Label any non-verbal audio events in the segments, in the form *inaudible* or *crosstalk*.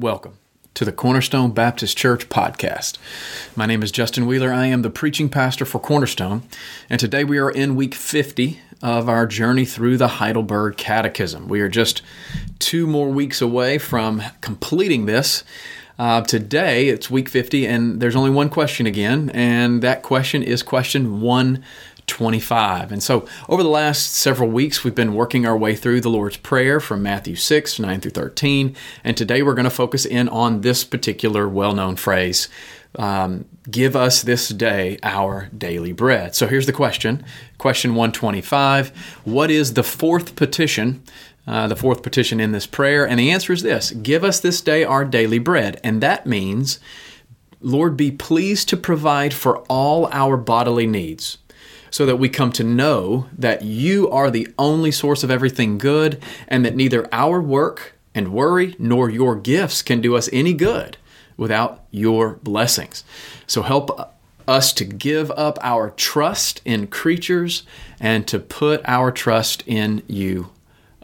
Welcome to the Cornerstone Baptist Church podcast. My name is Justin Wheeler. I am the preaching pastor for Cornerstone, and today we are in week 50 of our journey through the Heidelberg Catechism. We are just two more weeks away from completing this. Uh, today it's week 50, and there's only one question again, and that question is question 125. And so, over the last several weeks, we've been working our way through the Lord's Prayer from Matthew 6, 9 through 13, and today we're going to focus in on this particular well known phrase um, Give us this day our daily bread. So, here's the question Question 125 What is the fourth petition uh, the fourth petition in this prayer? And the answer is this Give us this day our daily bread. And that means, Lord, be pleased to provide for all our bodily needs so that we come to know that you are the only source of everything good and that neither our work and worry nor your gifts can do us any good without your blessings. So help us to give up our trust in creatures and to put our trust in you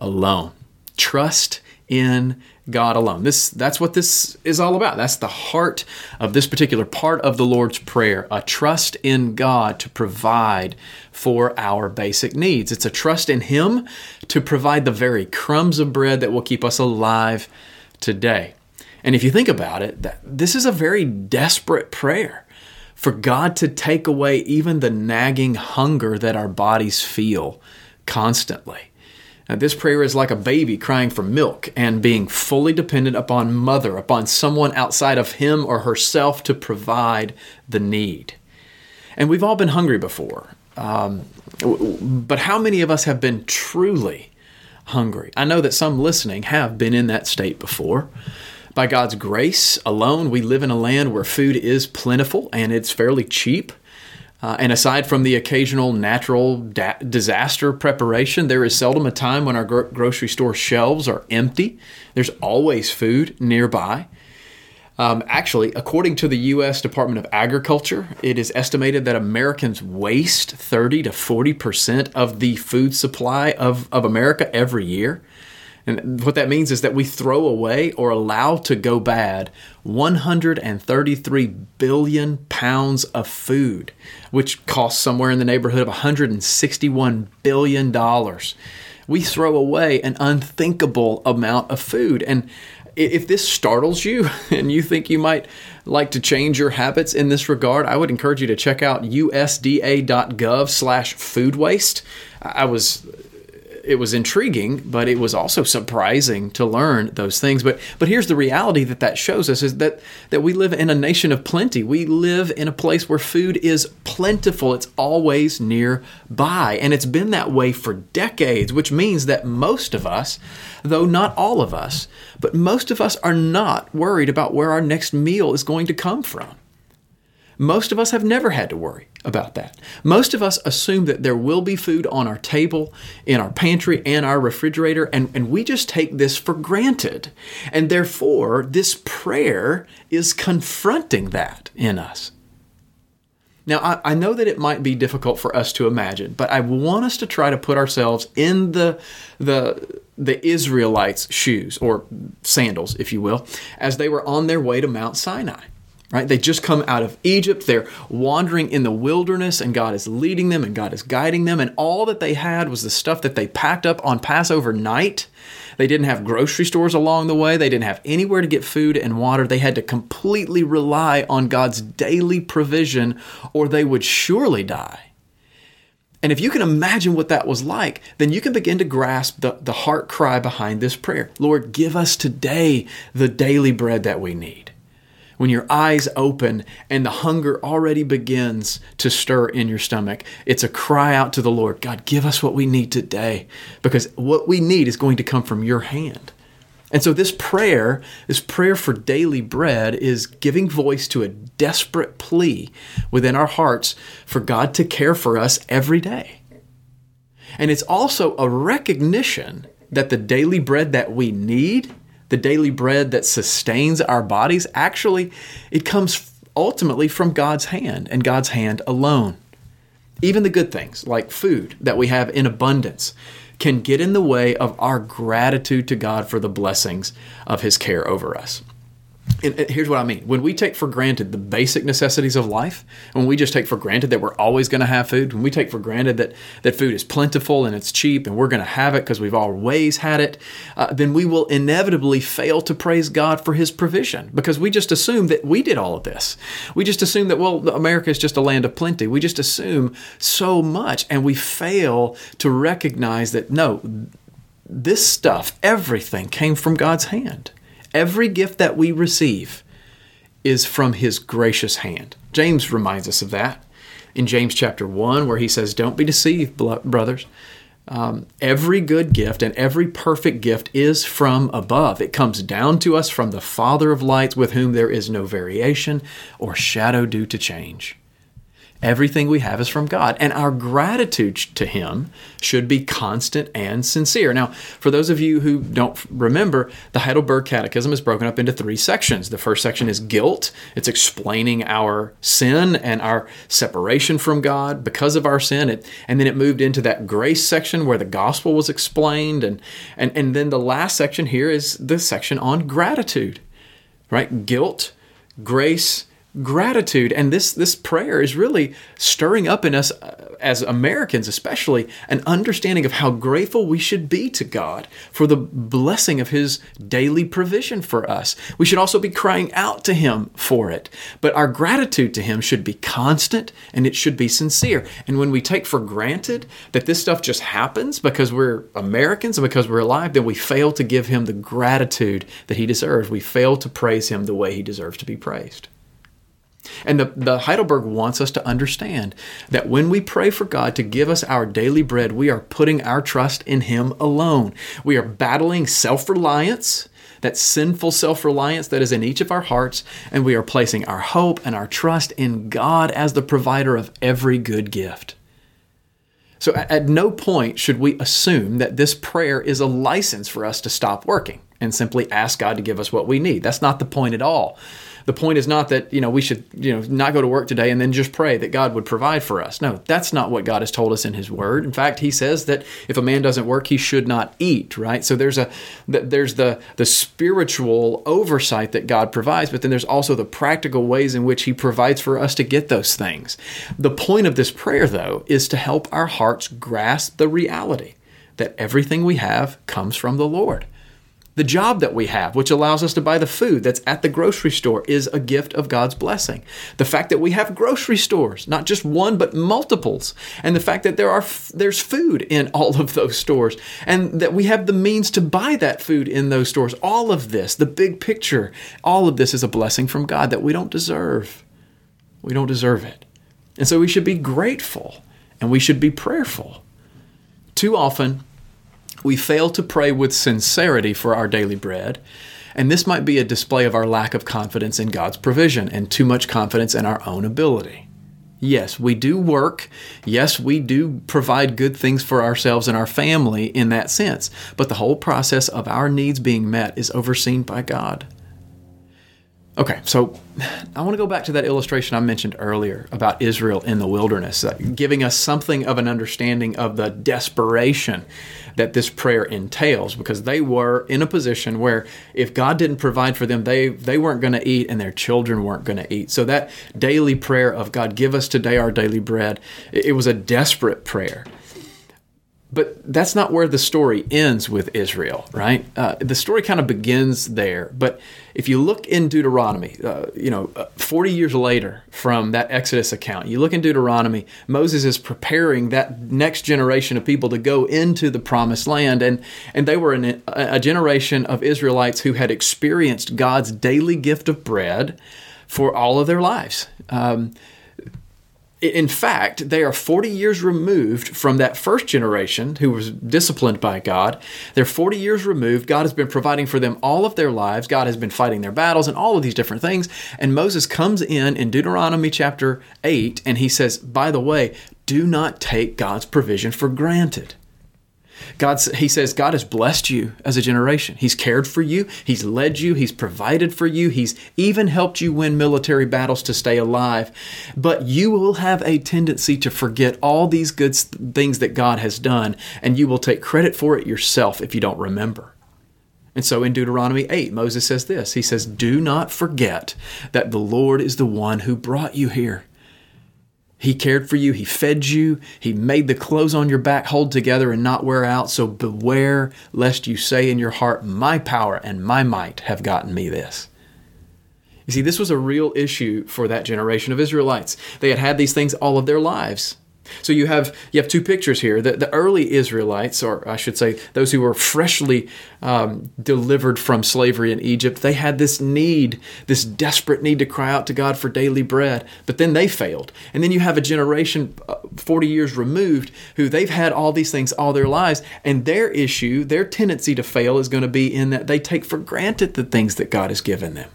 alone. Trust in God alone. This that's what this is all about. That's the heart of this particular part of the Lord's prayer, a trust in God to provide for our basic needs. It's a trust in him to provide the very crumbs of bread that will keep us alive today. And if you think about it, that this is a very desperate prayer for God to take away even the nagging hunger that our bodies feel constantly. Now, this prayer is like a baby crying for milk and being fully dependent upon mother, upon someone outside of him or herself to provide the need. And we've all been hungry before. Um, but how many of us have been truly hungry? I know that some listening have been in that state before. By God's grace alone, we live in a land where food is plentiful and it's fairly cheap. Uh, and aside from the occasional natural da- disaster preparation, there is seldom a time when our gro- grocery store shelves are empty. There's always food nearby. Um, actually, according to the U.S. Department of Agriculture, it is estimated that Americans waste 30 to 40 percent of the food supply of, of America every year. And what that means is that we throw away or allow to go bad 133 billion pounds of food, which costs somewhere in the neighborhood of 161 billion dollars. We throw away an unthinkable amount of food. And if this startles you *laughs* and you think you might like to change your habits in this regard, I would encourage you to check out usda.gov slash food waste. I was it was intriguing, but it was also surprising to learn those things. But but here's the reality that that shows us is that that we live in a nation of plenty. We live in a place where food is plentiful. It's always nearby, and it's been that way for decades. Which means that most of us, though not all of us, but most of us are not worried about where our next meal is going to come from. Most of us have never had to worry about that. Most of us assume that there will be food on our table, in our pantry, and our refrigerator, and, and we just take this for granted. And therefore, this prayer is confronting that in us. Now, I, I, know that it might be difficult for us to imagine, but I want us to try to put ourselves in the, the, the Israelites' shoes, or sandals, if you will, as they were on their way to Mount Sinai right? They just come out of Egypt. They're wandering in the wilderness, and God is leading them and God is guiding them. And all that they had was the stuff that they packed up on Passover night. They didn't have grocery stores along the way. They didn't have anywhere to get food and water. They had to completely rely on God's daily provision, or they would surely die. And if you can imagine what that was like, then you can begin to grasp the, the heart cry behind this prayer Lord, give us today the daily bread that we need when your eyes open and the hunger already begins to stir in your stomach, it's a cry out to the Lord God, give us what we need today, because what we need is going to come from your hand. And so, this prayer, this prayer for daily bread, is giving voice to a desperate plea within our hearts for God to care for us every day. And it's also a recognition that the daily bread that we need the daily bread that sustains our bodies, actually, it comes ultimately from God's hand and God's hand alone. Even the good things, like food that we have in abundance, can get in the way of our gratitude to God for the blessings of His care over us. And here's what I mean. When we take for granted the basic necessities of life, when we just take for granted that we're always going to have food, when we take for granted that, that food is plentiful and it's cheap and we're going to have it because we've always had it, uh, then we will inevitably fail to praise God for His provision because we just assume that we did all of this. We just assume that, well, America is just a land of plenty. We just assume so much and we fail to recognize that no, this stuff, everything came from God's hand. Every gift that we receive is from his gracious hand. James reminds us of that in James chapter 1, where he says, Don't be deceived, brothers. Um, every good gift and every perfect gift is from above. It comes down to us from the Father of lights, with whom there is no variation or shadow due to change. Everything we have is from God, and our gratitude to Him should be constant and sincere. Now, for those of you who don't remember, the Heidelberg Catechism is broken up into three sections. The first section is guilt, it's explaining our sin and our separation from God because of our sin. It, and then it moved into that grace section where the gospel was explained. And, and, and then the last section here is the section on gratitude, right? Guilt, grace, gratitude and this this prayer is really stirring up in us uh, as Americans especially an understanding of how grateful we should be to God for the blessing of his daily provision for us. We should also be crying out to him for it. But our gratitude to him should be constant and it should be sincere. And when we take for granted that this stuff just happens because we're Americans and because we're alive, then we fail to give him the gratitude that he deserves. We fail to praise him the way he deserves to be praised. And the, the Heidelberg wants us to understand that when we pray for God to give us our daily bread, we are putting our trust in Him alone. We are battling self reliance, that sinful self reliance that is in each of our hearts, and we are placing our hope and our trust in God as the provider of every good gift. So at no point should we assume that this prayer is a license for us to stop working and simply ask God to give us what we need. That's not the point at all the point is not that you know we should you know not go to work today and then just pray that God would provide for us. No, that's not what God has told us in His Word. In fact, He says that if a man doesn't work, he should not eat. Right. So there's a there's the the spiritual oversight that God provides, but then there's also the practical ways in which He provides for us to get those things. The point of this prayer, though, is to help our hearts grasp the reality that everything we have comes from the Lord. The job that we have, which allows us to buy the food that's at the grocery store, is a gift of God's blessing. The fact that we have grocery stores, not just one, but multiples, and the fact that there are there's food in *laughs* all of those stores, and that we have the means to buy that food in those stores, all of this, the big picture, all of this is a blessing from God that we don't deserve. We don't deserve it. And so we should be grateful and we should be prayerful. Too often, we fail to pray with sincerity for our daily bread, and this might be a display of our lack of confidence in God's provision and too much confidence in our own ability. Yes, we do work. Yes, we do provide good things for ourselves and our family in that sense. But the whole process of our needs being met is overseen by God. Okay, so I want to go back to that illustration I mentioned earlier about Israel in the wilderness, uh, giving us something of an understanding of the desperation that this prayer entails, because they were in a position where if God didn't provide for them, they, they weren't going to eat and their children weren't going to eat. So that daily prayer of God, give us today our daily bread, it, it was a desperate prayer. But that's not where the story ends with Israel, right? Uh, the story kind of begins there. But if you look in Deuteronomy, uh, you know, uh, 40 years later from that Exodus account, you look in Deuteronomy, Moses is preparing that next generation of people to go into the promised land. And, and they were in a generation of Israelites who had experienced God's daily gift of bread for all of their lives. Um, in fact, they are 40 years removed from that first generation who was disciplined by God. They're 40 years removed. God has been providing for them all of their lives. God has been fighting their battles and all of these different things. And Moses comes in in Deuteronomy chapter 8 and he says, By the way, do not take God's provision for granted. God, he says, God has blessed you as a generation. He's cared for you. He's led you. He's provided for you. He's even helped you win military battles to stay alive. But you will have a tendency to forget all these good things that God has done, and you will take credit for it yourself if you don't remember. And so in Deuteronomy 8, Moses says this He says, Do not forget that the Lord is the one who brought you here. He cared for you, He fed you, He made the clothes on your back hold together and not wear out. So beware lest you say in your heart, My power and my might have gotten me this. You see, this was a real issue for that generation of Israelites. They had had these things all of their lives. So you have you have two pictures here. The, the early Israelites, or I should say, those who were freshly um, delivered from slavery in Egypt, they had this need, this desperate need to cry out to God for daily bread. But then they failed, and then you have a generation, uh, forty years removed, who they've had all these things all their lives, and their issue, their tendency to fail, is going to be in that they take for granted the things that God has given them.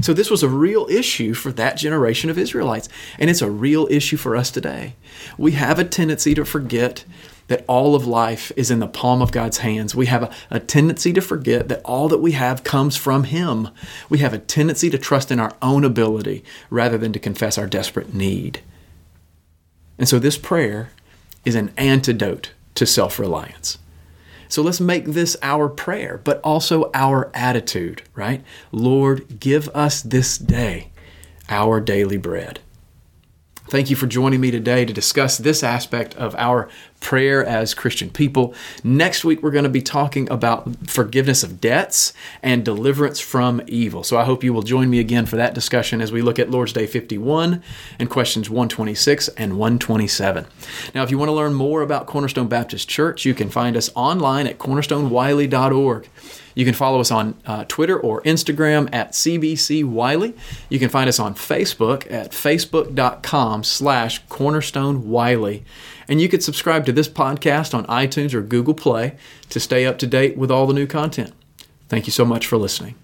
So this was a real issue for that generation of Israelites, and it's a real issue for us today. We have a tendency to forget that all of life is in the palm of God's hands. We have a, a, tendency to forget that all that we have comes from Him. We have a tendency to trust in our own ability rather than to confess our desperate need. And so this prayer is an antidote to self reliance. So let's make this our prayer, but also our attitude, right? Lord, give us this day our daily bread. Thank you for joining me today to discuss this aspect of our prayer as Christian people. Next week, we're going to be talking about forgiveness of debts and deliverance from evil. So I hope you will join me again for that discussion as we look at Lord's Day 51 and questions 126 and 127. Now, if you want to learn more about Cornerstone Baptist Church, you can find us online at cornerstonewiley.org. You can follow us on uh, Twitter or Instagram at CBC Wiley. You can find us on Facebook at facebook.com slash cornerstone Wiley. And you can subscribe to this podcast on iTunes or Google Play to stay up to date with all the new content. Thank you so much for listening.